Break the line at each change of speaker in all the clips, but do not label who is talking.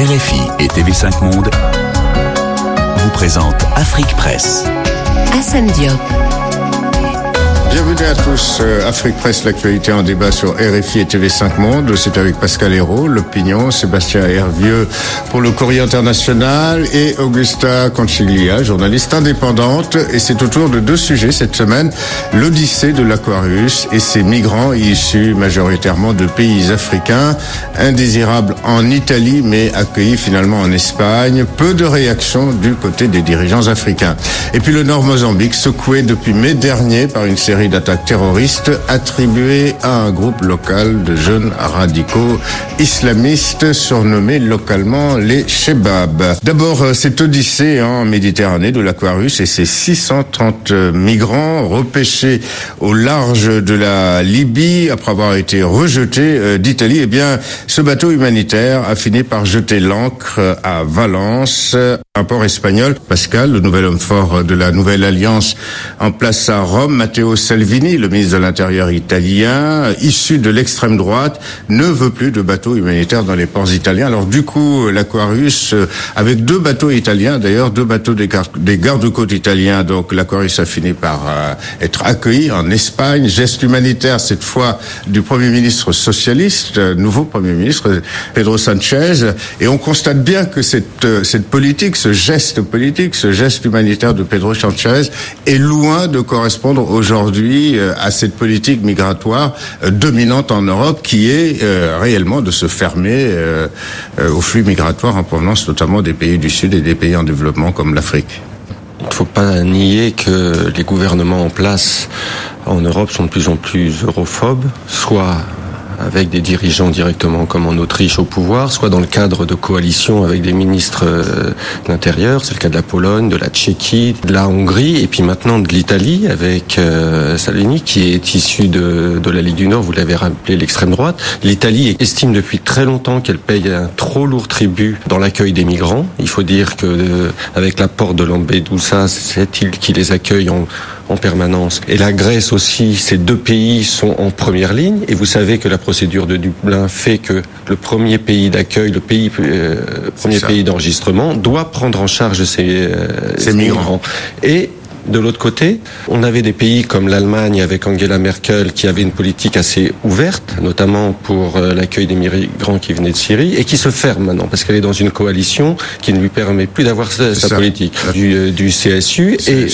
RFI et TV5 Monde vous présentent Afrique Presse.
Hassan Diop.
Bienvenue à tous. Euh, Afrique Presse, l'actualité en débat sur RFI et TV5 Monde. C'est avec Pascal Hérault, l'opinion, Sébastien Hervieux pour le courrier international et Augusta Conchiglia, journaliste indépendante. Et c'est autour de deux sujets cette semaine. L'Odyssée de l'Aquarius et ses migrants issus majoritairement de pays africains, indésirables en Italie mais accueillis finalement en Espagne. Peu de réactions du côté des dirigeants africains. Et puis le Nord Mozambique, secoué depuis mai dernier par une série d'attaques terroristes attribuées à un groupe local de jeunes radicaux islamistes surnommés localement les Shebab. D'abord, cette odyssée en Méditerranée de l'Aquarius et ses 630 migrants repêchés au large de la Libye après avoir été rejetés euh, d'Italie. Eh bien, ce bateau humanitaire a fini par jeter l'ancre à Valence, un port espagnol. Pascal, le nouvel homme fort de la nouvelle alliance en place à Rome, Matteo Salvini, le ministre de l'Intérieur italien, issu de l'extrême droite, ne veut plus de bateaux humanitaires dans les ports italiens. Alors du coup, l'Aquarius, euh, avec deux bateaux italiens, d'ailleurs deux bateaux des, gardes-côtes italiens, donc l'Aquarius a fini par euh, être accueilli en Espagne. Geste humanitaire cette fois du Premier ministre socialiste, euh, nouveau Premier ministre Pedro Sanchez, et on constate bien que cette cette politique, geste politique, ce geste humanitaire de Pedro Sanchez est loin de correspondre aujourd'hui euh, à cette politique migratoire euh, dominante en Europe qui est euh, réellement de se fermer aux flux migratoires en provenance notamment des pays du Sud et des pays en développement comme l'Afrique.
Il ne faut pas nier que les gouvernements en place en Europe sont de plus en plus europhobes, soit avec des dirigeants directement comme en Autriche au pouvoir, soit dans le cadre de coalitions avec des ministres euh, de l'Intérieur, c'est le cas de la Pologne, de la Tchéquie, de la Hongrie, et puis maintenant de l'Italie avec euh, Salvini qui est issu de, de la Ligue du Nord, vous l'avez rappelé, l'extrême droite. L'Italie estime depuis très longtemps qu'elle paye un trop lourd tribut dans l'accueil des migrants. Il faut dire que euh, avec la porte de Lampedusa, cette île qui les accueille en en permanence. Et la Grèce aussi, ces deux pays sont en première ligne. Et vous savez que la procédure de Dublin fait que le premier pays d'accueil, le pays euh, premier pays d'enregistrement, doit prendre en charge ces, euh, ces migrants. Et de l'autre côté, on avait des pays comme l'Allemagne avec Angela Merkel qui avait une politique assez ouverte, notamment pour euh, l'accueil des migrants qui venaient de Syrie, et qui se ferme maintenant parce qu'elle est dans une coalition qui ne lui permet plus d'avoir sa, politique du, euh, du CSU. et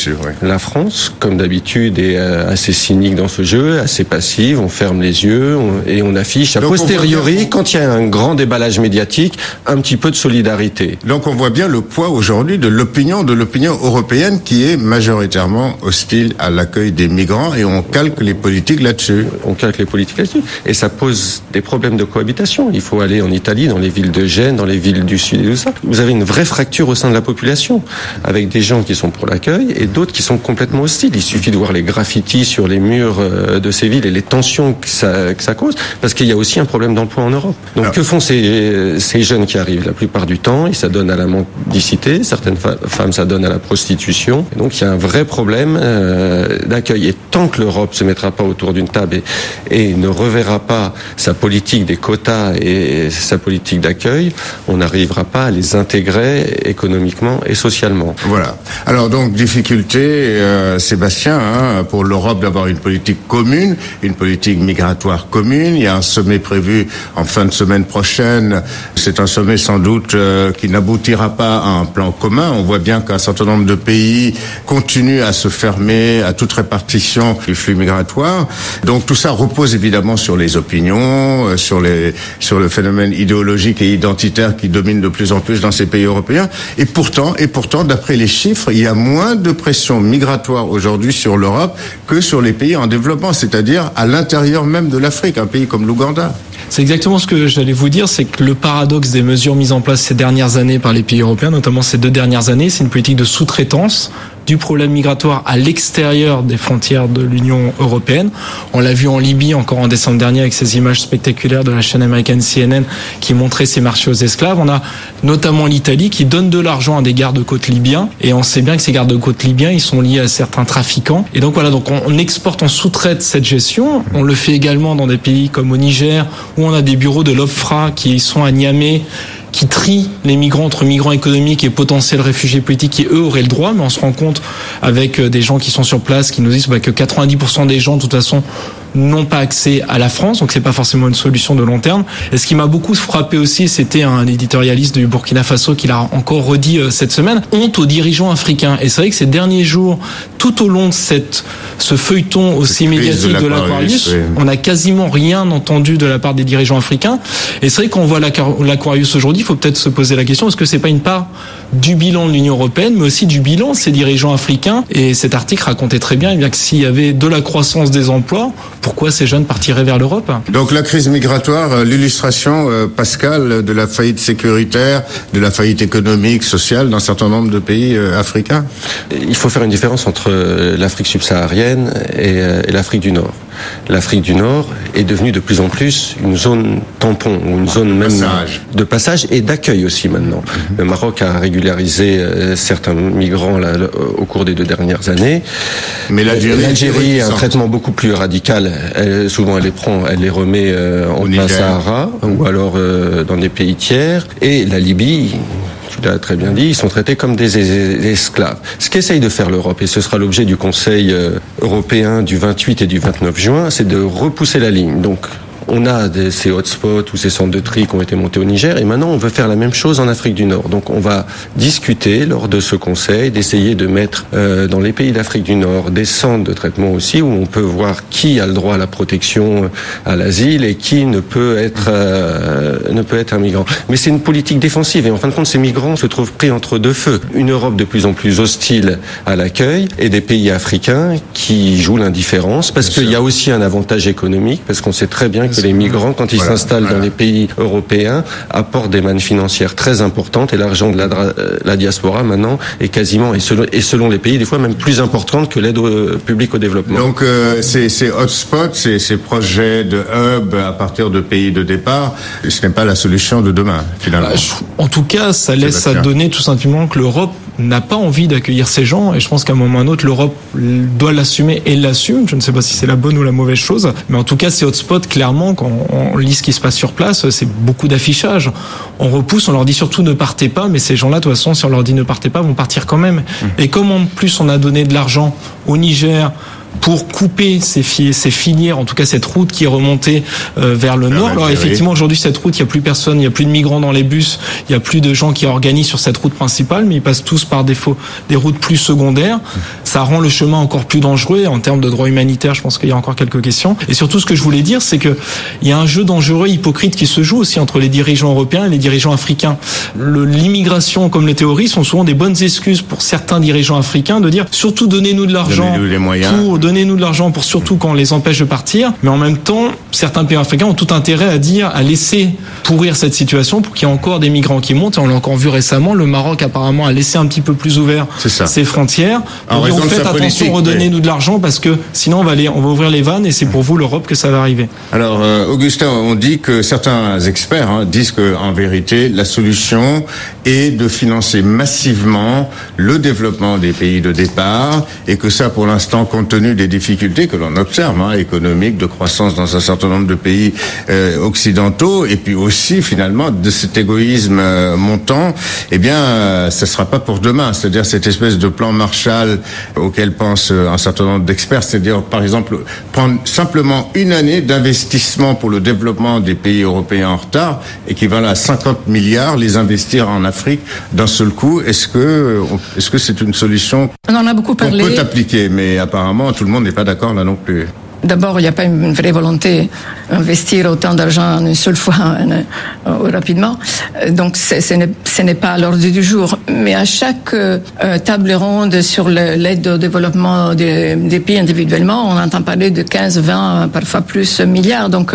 la France, comme d'habitude, est euh, assez cynique dans ce jeu, assez passive. On ferme les yeux et on affiche a posteriori, quand il y a un grand déballage médiatique, un petit peu de solidarité.
Donc on voit bien le poids aujourd'hui de l'opinion de l'opinion européenne qui est majoritaire hostile à l'accueil des migrants et on calque les politiques là-dessus.
On calque les politiques là-dessus. Et ça pose des problèmes de cohabitation. Il faut aller en Italie, dans les villes de Gênes, dans les villes du Sud et tout ça. Vous avez une vraie fracture au sein de la population, avec des gens qui sont pour l'accueil et d'autres qui sont complètement hostiles. Il suffit de voir les graffitis sur les murs euh, de ces villes et les tensions que ça, que ça cause, parce qu'il y a aussi un problème d'emploi en Europe. Donc que font ces, ces jeunes qui arrivent? La plupart du temps, ils s'adonnent à la mendicité, certaines femmes s'adonnent à la prostitution. Et donc il y a un vrai problème euh, d'accueil. Et tant que l'Europe se mettra pas autour d'une table et, ne reverra pas sa politique des quotas et sa politique d'accueil, on n'arrivera pas à les intégrer économiquement et socialement.
Voilà. Alors donc difficulté, euh, Sébastien, hein, pour l'Europe d'avoir une politique commune, une politique migratoire commune. Il y a un sommet prévu en fin de semaine prochaine. C'est un sommet sans doute euh, qui n'aboutira pas à un plan commun. On voit bien qu'un certain nombre de pays continuent à se fermer à toute répartition du flux migratoire. Donc tout ça repose évidemment sur les opinions, euh, sur les sur le phénomène idéologique et identitaire qui domine de plus en plus dans ces pays européens. Et pourtant, et pourtant, d'après les chiffres, il y a moins de pression migratoire aujourd'hui sur l'Europe que sur les pays en développement, c'est-à-dire à, l'intérieur même de l'Afrique, un pays comme l'Ouganda.
C'est exactement ce que j'allais vous dire, c'est que le paradoxe des mesures mises en place ces dernières années par les pays européens, notamment ces deux dernières années, c'est une politique de sous-traitance du problème migratoire à l'extérieur des frontières de l'Union européenne. On l'a vu en Libye encore en décembre dernier avec ces images spectaculaires de la chaîne américaine CNN qui montrait ces marchés aux esclaves. On a notamment l'Italie qui donne de l'argent à des gardes-côtes libyens et on sait bien que ces gardes-côtes libyens ils sont liés à certains trafiquants. Et donc voilà, donc on, exporte, on sous-traite cette gestion. On le fait également dans des pays comme au Niger où on a des bureaux de l'OFRA qui sont à Niamey qui trie les migrants entre migrants économiques et potentiels réfugiés politiques qui eux auraient le droit, mais on se rend compte avec euh, des gens qui sont sur place qui nous disent bah, que 90% des gens de toute façon n'ont pas accès à la France, donc c'est pas forcément une solution de long terme. Et ce qui m'a beaucoup frappé aussi, c'était un éditorialiste du Burkina Faso qui l'a encore redit euh, cette semaine, honte aux dirigeants africains. Et c'est vrai que ces derniers jours, tout au long de cette, ce feuilleton aussi médiatique de l'Aquarius, on n'a quasiment rien entendu de la part des dirigeants africains. Et c'est vrai qu'on voit l'Aquarius aujourd'hui, il faut peut-être se poser la question, est-ce que c'est pas une part du bilan de l'Union européenne, mais aussi du bilan de ces dirigeants africains. Et cet article racontait très bien, eh bien que s'il y avait de la croissance des emplois, pourquoi ces jeunes partiraient vers l'Europe?
Donc la crise migratoire, euh, l'illustration, euh, Pascal, de la faillite sécuritaire, de la faillite économique, sociale d'un certain nombre de pays euh, africains?
Il faut faire une différence entre l'Afrique subsaharienne et l'Afrique du Nord. l'Afrique du Nord est devenue de plus en plus une zone tampon, ou une zone même de passage et d'accueil aussi maintenant. Mhm. Le Maroc a régularisé euh, certains migrants là, au cours des deux dernières années. Mais l'Algérie a un traitement beaucoup plus radical. souvent, elle les prend, elle les remet euh, en plein Sahara ou alors euh, dans des pays tiers. Et la Libye, tu l'as très bien dit, ils sont traités comme des, esclaves. Ce qu'essaye de faire l'Europe, et ce sera l'objet du Conseil euh, européen du 28 et du 29 juin, c'est de repousser la ligne. Donc on a des, ces hotspots ou ces centres de tri qui ont été montés au Niger et maintenant on veut faire la même chose en Afrique du Nord. Donc on va discuter lors de ce conseil d'essayer de mettre euh, dans les pays d'Afrique du Nord des centres de traitement aussi où on peut voir qui a le droit à la protection, à l'asile et qui ne peut être euh, ne peut être un migrant. Mais c'est une politique défensive et en fin de compte ces migrants se trouvent pris entre deux feux. Une Europe de plus en plus hostile à l'accueil et des pays africains qui jouent l'indifférence parce qu'il y a aussi un avantage économique parce qu'on sait très bien que les migrants, quand ils s'installent dans les pays européens, apportent des mannes financières très importantes et l'argent de la, la, diaspora maintenant est quasiment, et selon, et selon les pays, des fois même plus importante que l'aide publique au développement.
Donc euh, ces, ces hotspots, ces, ces projets de hub à partir de pays de départ, ce n'est pas la solution de demain finalement. Bah,
en tout cas, ça laisse à donner tout simplement que l'Europe n'a pas envie d'accueillir ces gens et je pense qu'à un moment ou à un autre l'Europe doit l'assumer et l'assume. Je ne sais pas si c'est la bonne ou la mauvaise chose, mais en tout cas ces hotspots clairement quand on lit ce qui se passe sur place, c'est beaucoup d'affichage. On repousse, on leur dit surtout ne partez pas, mais ces gens-là de toute façon si on leur dit ne partez pas vont partir quand même. Mmh. Et comme en plus on a donné de l'argent au Niger pour couper ces, ces filières, en tout cas cette route qui est remontée euh, vers le nord. Alors effectivement, aujourd'hui, cette route, il n'y a plus personne, il n'y a plus de migrants dans les bus, il n'y a plus de gens qui organisent sur cette route principale, mais ils passent tous par défaut des routes plus secondaires. Ça rend le chemin encore plus dangereux. En termes de droits humanitaires, je pense qu'il y a encore quelques questions. Et surtout, ce que je voulais dire, c'est que il y a un jeu dangereux, hypocrite, qui se joue aussi entre les dirigeants européens et les dirigeants africains. L'immigration, comme les théories, sont souvent des bonnes excuses pour certains dirigeants africains de dire surtout donnez-nous de l'argent pour donnez-nous de l'argent pour surtout quand on les empêche de partir. Mais en même temps, certains pays africains ont tout intérêt à dire, à laisser pourrir cette situation pour qu'il y ait encore des migrants qui montent. Et on l'a encore vu récemment. Le Maroc apparemment a laissé un petit peu plus ouvert ses frontières. En on fait attention, redonnez-nous de l'argent parce que sinon on va aller, on va ouvrir les vannes et c'est pour vous l'Europe que ça va arriver.
Alors, euh, Augustin, on dit que certains experts hein, disent que en vérité la solution est de financer massivement le développement des pays de départ et que ça, pour l'instant, compte tenu des difficultés que l'on observe, hein, économiques, de croissance dans un certain nombre de pays euh, occidentaux, et puis aussi finalement de cet égoïsme euh, montant, eh bien, euh, ce sera pas pour demain. C'est-à-dire cette espèce de plan Marshall auquel pense euh, un certain nombre d'experts, c'est-à-dire par exemple prendre simplement une année d'investissement pour le développement des pays européens en retard, équivalent à 50 milliards, les investir en Afrique d'un seul coup. Est-ce que est-ce que c'est une solution
On en a beaucoup parlé.
On peut appliquer, mais apparemment tout le monde n'est pas d'accord là non plus.
D'abord, il n'y a pas une vraie volonté d'investir autant d'argent une seule fois euh, rapidement. Donc, ce n'est pas à l'ordre du jour. Mais à chaque euh, table ronde sur l'aide au développement des, pays individuellement, on entend parler de 15, 20, parfois plus milliards. Donc,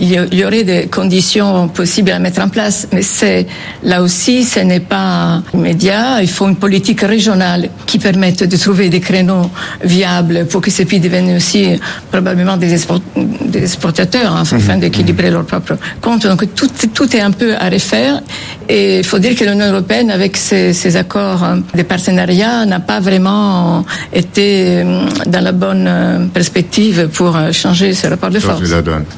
il y, aurait des conditions possibles à mettre en place. Mais là aussi, ce n'est pas immédiat. Il faut une politique régionale qui permette de trouver des créneaux viables pour que ces pays deviennent aussi probablement des, des exportateurs hein, afin mhm. d'équilibrer leur propre compte. Donc tout, tout est un peu à refaire et il faut dire que l'Union européenne, avec ses, accords de partenariat n'a pas vraiment été dans la bonne perspective pour changer ce rapport de force.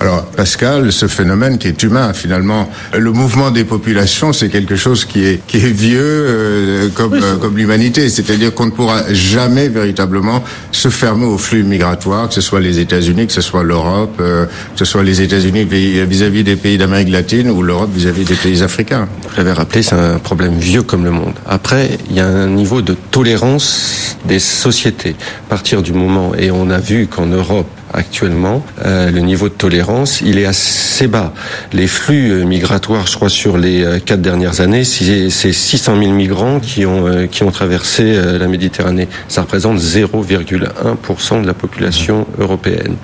Alors Pascal, ce phénomène qui est humain finalement, le mouvement des populations, c'est quelque chose qui est qui est vieux comme comme l'humanité, c'est-à-dire qu'on ne pourra jamais véritablement se fermer aux flux migratoires, que ce soit les Que ce soit l'Europe, que ce soit les États-Unis vis-à-vis des pays d'Amérique latine ou l'Europe vis-à-vis des pays africains.
Vous l'avez rappelé, c'est un problème vieux comme le monde. Après, il y a un niveau de tolérance des sociétés. À partir du moment, et on a vu qu'en Europe, actuellement, euh, le niveau de tolérance, il est assez bas. Les flux euh, migratoires, je crois, sur les euh, quatre dernières années, c'est 600 000 migrants qui ont qui ont traversé la Méditerranée. Ça représente 0,1% de la population européenne.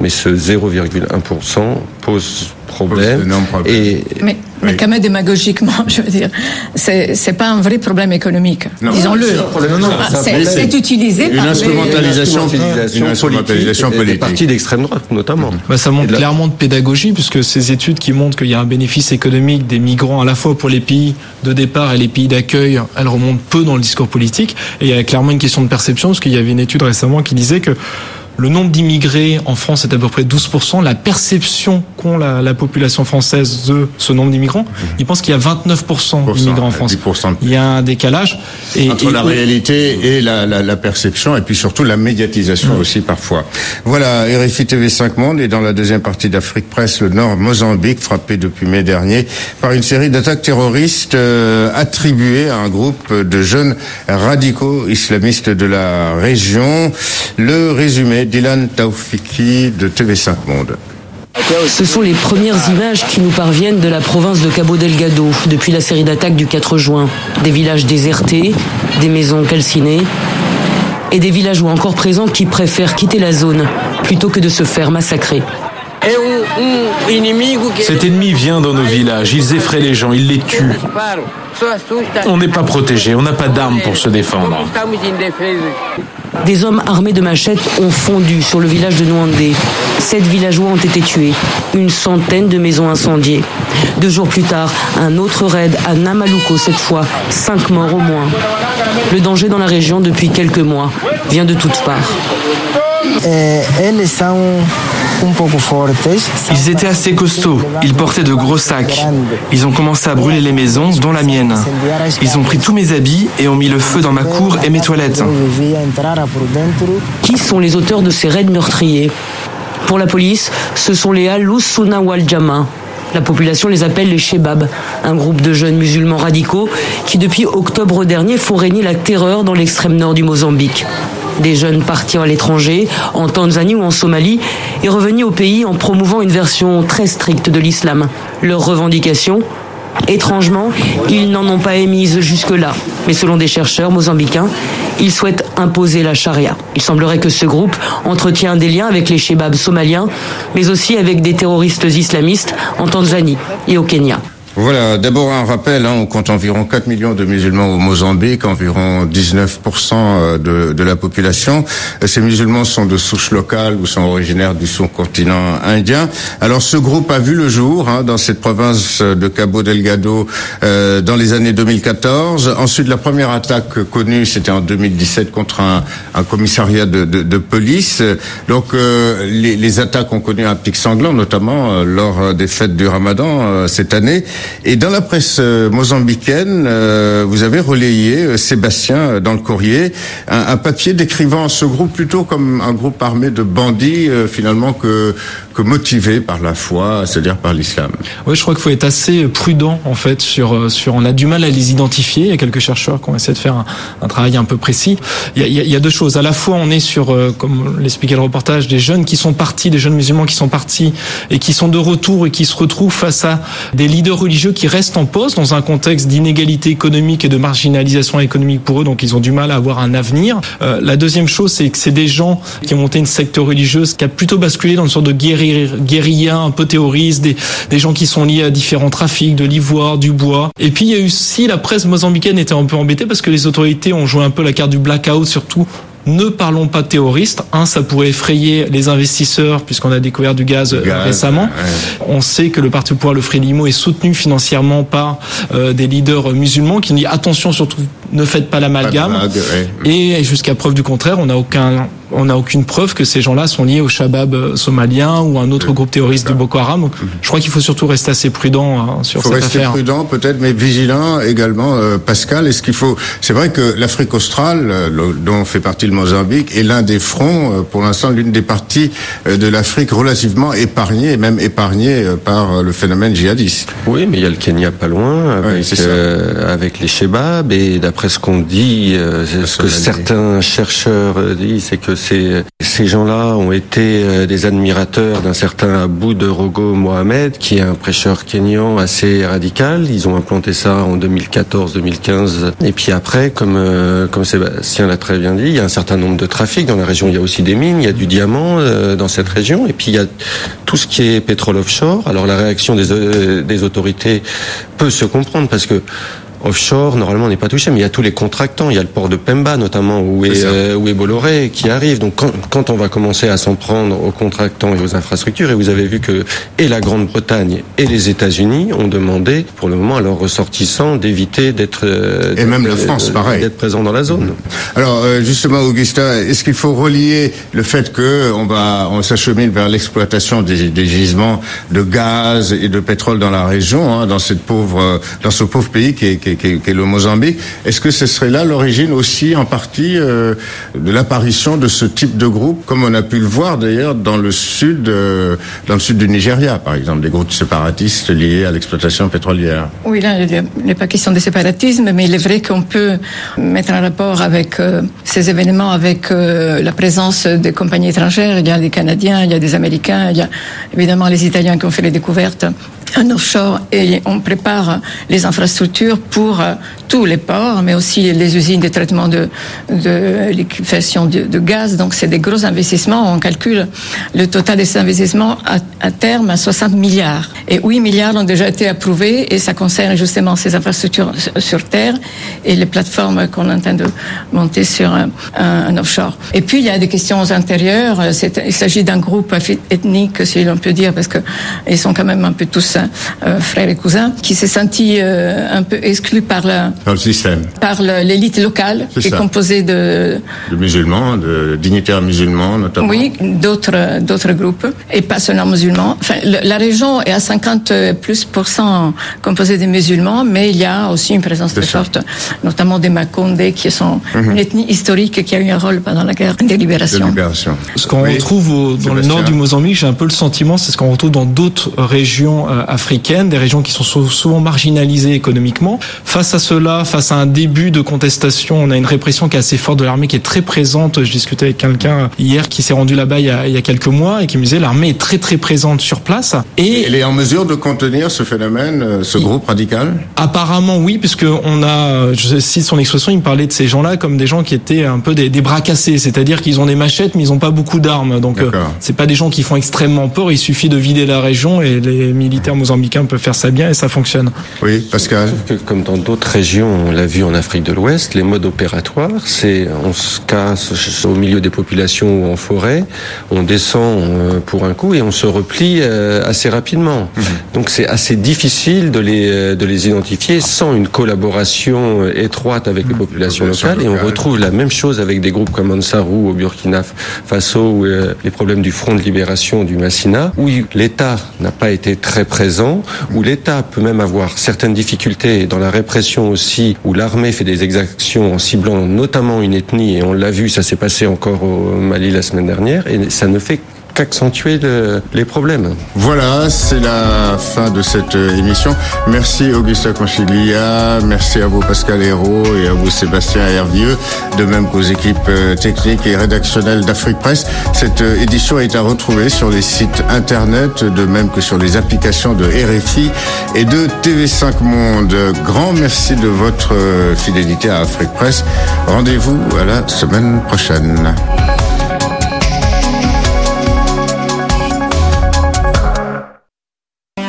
Mais ce 0,1% pose problème.
Et mais, mais quand même démagogiquement, je veux dire, c'est c'est pas un vrai problème économique. Disons-le. C'est utilisé
une
par
instrumentalisation,
une instrumentalisation politique. Partie d'extrême droite, notamment.
Bah, ça montre clairement de pédagogie, puisque ces études qui montrent qu'il y a un bénéfice économique des migrants à la fois pour les pays de départ et les pays d'accueil, elles remontent peu dans le discours politique. Et il y a clairement une question de perception, parce qu'il y avait une étude récemment qui disait que le nombre d'immigrés en France est à peu près 12%. La perception qu'ont la, la, population française de ce nombre d'immigrants, mhm. ils pensent qu'il y a 29% d'immigrants en France. Il y a un décalage.
Et, Entre la réalité et la, la, la, perception, et puis surtout la médiatisation aussi parfois. Voilà, RFI TV 5 Monde, et dans la deuxième partie d'Afrique Presse, le Nord, Mozambique, frappé depuis mai dernier par une série d'attaques terroristes euh, attribuées à un groupe de jeunes radicaux islamistes de la région. Le résumé Dylan Taufiki de TV5 Monde.
Ce sont les premières images qui nous parviennent de la province de Cabo Delgado depuis la série d'attaques du 4 juin. Des villages désertés, des maisons calcinées et des villageois encore présents qui préfèrent quitter la zone plutôt que de se faire massacrer.
Cet ennemi vient dans nos villages, ils effraient les gens, ils les tuent. On n'est pas protégé, on n'a pas d'armes pour se défendre.
Des hommes armés de machettes ont fondu sur le village de Nouandé. Sept villageois ont été tués, une centaine de maisons incendiées. Deux jours plus tard, un autre raid à Namaluko, cette fois, cinq morts au moins. Le danger dans la région depuis quelques mois vient de toutes parts.
Eh,
ils étaient assez costauds, ils portaient de gros sacs. Ils ont commencé à brûler les maisons, dont la mienne. Ils ont pris tous mes habits et ont mis le feu dans ma cour et mes toilettes.
Qui sont les auteurs de ces raids meurtriers? Pour la police, ce sont les Alusuna Waljama. La population les appelle les Shebab, un groupe de jeunes musulmans radicaux qui depuis octobre dernier font régner la terreur dans l'extrême nord du Mozambique des jeunes partis à l'étranger, en Tanzanie ou en Somalie, et revenus au pays en promouvant une version très stricte de l'islam. Leurs revendications Étrangement, ils n'en ont pas émises jusque-là. Mais selon des chercheurs mozambicains, ils souhaitent imposer la charia. Il semblerait que ce groupe entretient des liens avec les shebabs somaliens, mais aussi avec des terroristes islamistes en Tanzanie et au Kenya.
Voilà, d'abord un rappel, hein, on compte environ 4 millions de musulmans au Mozambique, environ 19% euh, de, de, la population. Ces musulmans sont de souche locale ou sont originaires du sous-continent indien. Alors ce groupe a vu le jour hein, dans cette province de Cabo Delgado euh, dans les années 2014. Ensuite, la première attaque connue, c'était en 2017 contre un, un commissariat de, de, de, police. Donc euh, les, les, attaques ont connu un pic sanglant, notamment euh, lors des fêtes du Ramadan cette année. Et dans la presse euh, mozambicaine, euh, vous avez relayé, euh, Sébastien, dans le courrier, un, papier décrivant ce groupe plutôt comme un groupe armé de bandits, finalement, que, que motivé par la foi, c'est-à-dire par l'islam.
Oui, je crois qu'il faut être assez prudent, en fait, sur. On a du mal à les identifier. Il y a quelques chercheurs qui ont essayé de faire un, travail un peu précis. Il y, a, il y, a, deux choses. À la fois, on est sur, comme l'expliquait le reportage, des jeunes qui sont partis, des jeunes musulmans qui sont partis et qui sont de retour et qui se retrouvent face à des leaders religieux qui restent en poste dans un contexte d'inégalité économique et de marginalisation économique pour eux, donc ils ont du mal à avoir un avenir. Euh, la deuxième chose, c'est que c'est des gens qui ont monté une secte religieuse qui a plutôt basculé dans une sorte de guérilla un peu terroriste, des, des gens qui sont liés à différents trafics, de l'ivoire, du bois. Et puis il y a eu aussi la presse mozambicaine était un peu embêtée parce que les autorités ont joué un peu la carte du blackout, surtout ne parlons pas de terroristes. Un, ça pourrait effrayer les investisseurs puisqu'on a découvert du gaz, récemment. On sait que le parti au pouvoir, le Frélimo, est soutenu financièrement par euh, des leaders musulmans qui disent attention surtout ne faites pas l'amalgame.
Ouais.
Et jusqu'à preuve du contraire, on n'a aucun, on n'a aucune preuve que ces gens-là sont liés au Shabab euh, somalien ou à un autre groupe terroriste de Boko Haram. Donc, Je crois qu'il faut surtout rester assez prudent hein, sur
Il faut
cette
rester
affaire.
prudent peut-être, mais vigilant également, euh, Pascal. Est-ce qu'il faut C'est vrai que l'Afrique australe, euh, le- dont fait partie le Mozambique, est l'un des fronts, euh, pour l'instant, l'une des parties euh, de l'Afrique relativement épargnée, et même épargnée euh, par le phénomène djihadiste.
Oui, mais il y a le Kenya pas loin, avec, euh, les Shebab, et d'après ce qu'on dit, euh, ce que certains chercheurs disent, c'est que ces, gens-là ont été euh, des admirateurs d'un certain Abou de Mohamed, qui est un prêcheur kényan assez radical. Ils ont implanté ça en 2014-2015. Et puis après, comme, euh, comme Sébastien l'a très bien dit, il y a un certain nombre de trafics dans la région. Il y a aussi des mines, il y a du diamant euh, dans cette région, et puis il y a tout ce qui est pétrole offshore. Alors la réaction des autorités peut se comprendre parce que offshore, normalement, on n'est pas touché, mais il y a tous les contractants. Il y a le port de Pemba, notamment, où est, euh, où est Bolloré, qui arrive. Donc, quand, quand on va commencer à s'en prendre aux contractants et aux infrastructures, et vous avez vu que et la Grande-Bretagne et les États-Unis ont demandé, pour le moment, à leurs ressortissants d'éviter d'être euh,
Et même la
d'être-
France, pareil.
d'être présents dans la zone.
Alors euh, justement, Augustin, est-ce qu'il faut relier le fait que on va, on s'achemine vers l'exploitation des, des gisements de gaz et de pétrole dans la région, hein, dans cette pauvre, euh, dans ce pauvre pays qui est, qui est- qui est- qui est le Mozambique Est-ce que ce serait là l'origine aussi, en partie, euh, de l'apparition de ce type de groupe, comme on a pu le voir d'ailleurs dans le sud, euh, dans le sud du Nigeria, par exemple, des groupes séparatistes liés à l'exploitation pétrolière?
Oui, là, il n'est pas question de séparatisme, mais il est vrai qu'on peut mettre en rapport avec euh, ces événements, avec la présence des compagnies étrangères. Il y a des Canadiens, il y a des Américains, il y a évidemment les Italiens qui ont fait les découvertes en offshore et on prépare les infrastructures euh, tous les ports, mais aussi les usines de traitement de, de liquéfaction de, gaz. Donc c'est des gros investissements. On calcule le total de ces investissements à, terme à 60 milliards. Et 8 milliards ont déjà été approuvés et ça concerne justement ces infrastructures sur- Terre et les plateformes qu'on est en train de monter sur un, un- offshore. Et puis il y a des questions intérieures. Il s'agit d'un groupe ethnique, si l'on peut dire, parce que ils sont quand même un peu tous euh, frères et cousins, qui s'est senti euh, un peu exclu par
le système
par l'élite locale, qui est composée de
de musulmans, de dignitaires musulmans notamment
oui d'autres d'autres groupes et pas seulement musulmans. Enfin, le- la région est à 50 plus pour cent composée de musulmans, mais il y a aussi une présence très
ça.
forte, notamment des Makonde, qui sont une ethnie historique qui a eu un rôle pendant la guerre des
de
libérations.
libération.
Ce qu'on
Oui.
retrouve au- dans le nord du Mozambique, j'ai un peu le sentiment, c'est ce qu'on retrouve dans d'autres régions euh, africaines, des régions qui sont sou- souvent marginalisées économiquement. Face à cela, face à un début de contestation, on a une répression qui est assez forte de l'armée, qui est très présente. Je discutais avec quelqu'un hier qui s'est rendu là-bas il, y a- il y a quelques mois et qui me disait l'armée est très très présente sur place. Et
Elle est en mesure de contenir ce phénomène, euh, ce groupe radical?
Apparemment oui, puisque on a, je cite son expression, il me parlait de ces gens-là comme des gens qui étaient un peu des, des bras cassés, c'est-à-dire qu'ils ont des machettes mais ils n'ont pas beaucoup d'armes. Donc euh, c'est pas des gens qui font extrêmement peur. Il suffit de vider la région et les militaires mozambicains peuvent faire ça bien et ça fonctionne.
Oui, Pascal
que comme dans d'autres régions, on l'a vu en Afrique de l'Ouest, les modes opératoires, c'est on se casse au milieu des populations ou en forêt, on descend euh, pour un coup et on se replie euh, assez rapidement. Donc c'est assez difficile de les euh, de les identifier sans une collaboration étroite avec les populations
Population
locales. Et on retrouve la même chose avec des groupes comme Ansarou au Burkina Faso ou les problèmes du Front de libération du Massina où l'État n'a pas été très présent, où l'État peut même avoir certaines difficultés dans la répression aussi, où l'armée fait des exactions en ciblant notamment une ethnie, et on l'a vu, ça s'est passé encore au Mali la semaine dernière, et ça ne fait qu'accentuer le- les problèmes.
Voilà, c'est la fin de cette euh, émission. Merci Augustin Conchiglia, merci à vous Pascal Hérault et à vous Sébastien Hervieux, de même qu'aux équipes euh, techniques et rédactionnelles d'Afrique Presse. Cette euh, édition est à retrouver sur les sites internet, de même que sur les applications de RFI et de TV5 Monde. Grand merci de votre fidélité à Afrique Presse. Rendez-vous à la semaine prochaine.